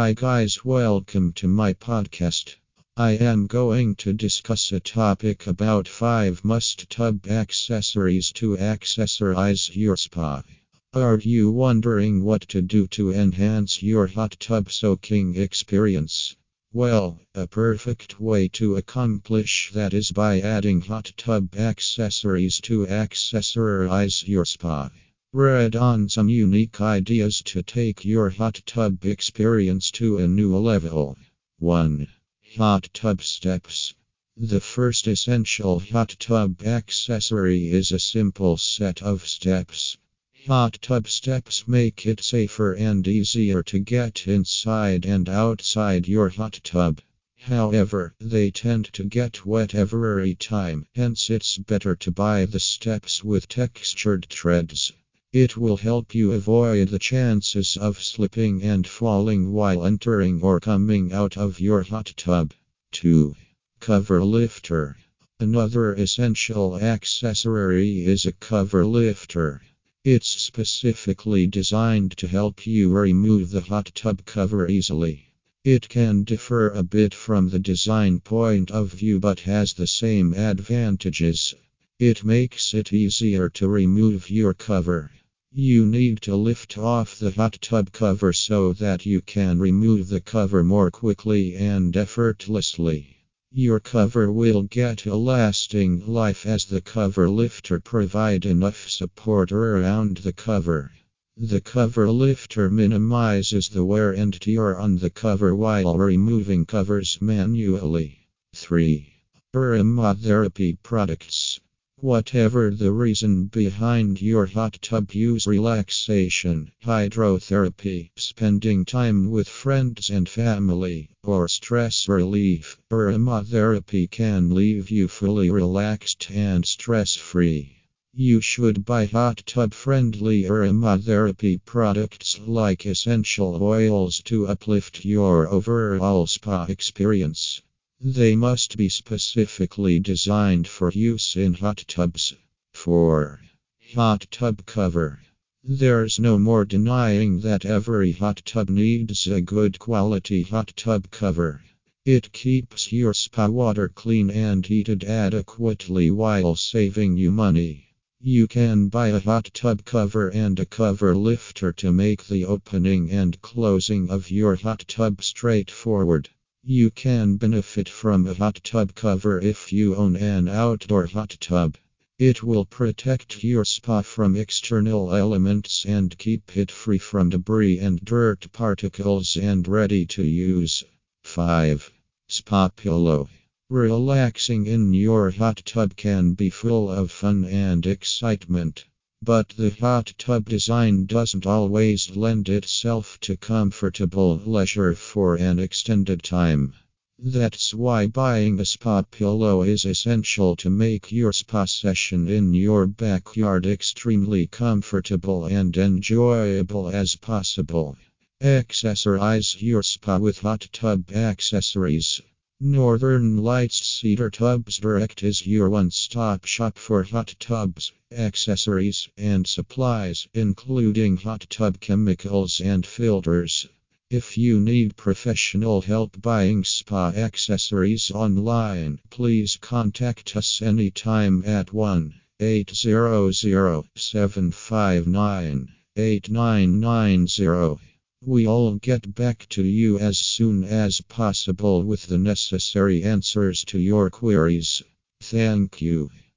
Hi, guys, welcome to my podcast. I am going to discuss a topic about 5 must tub accessories to accessorize your spa. Are you wondering what to do to enhance your hot tub soaking experience? Well, a perfect way to accomplish that is by adding hot tub accessories to accessorize your spa. Read on some unique ideas to take your hot tub experience to a new level. 1. Hot tub steps. The first essential hot tub accessory is a simple set of steps. Hot tub steps make it safer and easier to get inside and outside your hot tub. However, they tend to get wet every time, hence, it's better to buy the steps with textured treads. It will help you avoid the chances of slipping and falling while entering or coming out of your hot tub. 2. Cover lifter. Another essential accessory is a cover lifter. It's specifically designed to help you remove the hot tub cover easily. It can differ a bit from the design point of view but has the same advantages. It makes it easier to remove your cover. You need to lift off the hot tub cover so that you can remove the cover more quickly and effortlessly. Your cover will get a lasting life as the cover lifter provide enough support around the cover. The cover lifter minimizes the wear and tear on the cover while removing covers manually. 3. Aromatherapy products. Whatever the reason behind your hot tub use relaxation, hydrotherapy, spending time with friends and family, or stress relief, aromatherapy can leave you fully relaxed and stress free. You should buy hot tub friendly aromatherapy products like essential oils to uplift your overall spa experience. They must be specifically designed for use in hot tubs. 4. Hot tub cover. There's no more denying that every hot tub needs a good quality hot tub cover. It keeps your spa water clean and heated adequately while saving you money. You can buy a hot tub cover and a cover lifter to make the opening and closing of your hot tub straightforward. You can benefit from a hot tub cover if you own an outdoor hot tub. It will protect your spa from external elements and keep it free from debris and dirt particles and ready to use. 5. Spa Pillow. Relaxing in your hot tub can be full of fun and excitement. But the hot tub design doesn't always lend itself to comfortable leisure for an extended time. That's why buying a spa pillow is essential to make your spa session in your backyard extremely comfortable and enjoyable as possible. Accessorize your spa with hot tub accessories. Northern Lights Cedar Tubs Direct is your one stop shop for hot tubs, accessories, and supplies, including hot tub chemicals and filters. If you need professional help buying spa accessories online, please contact us anytime at 1 800 759 8990. We'll get back to you as soon as possible with the necessary answers to your queries. Thank you.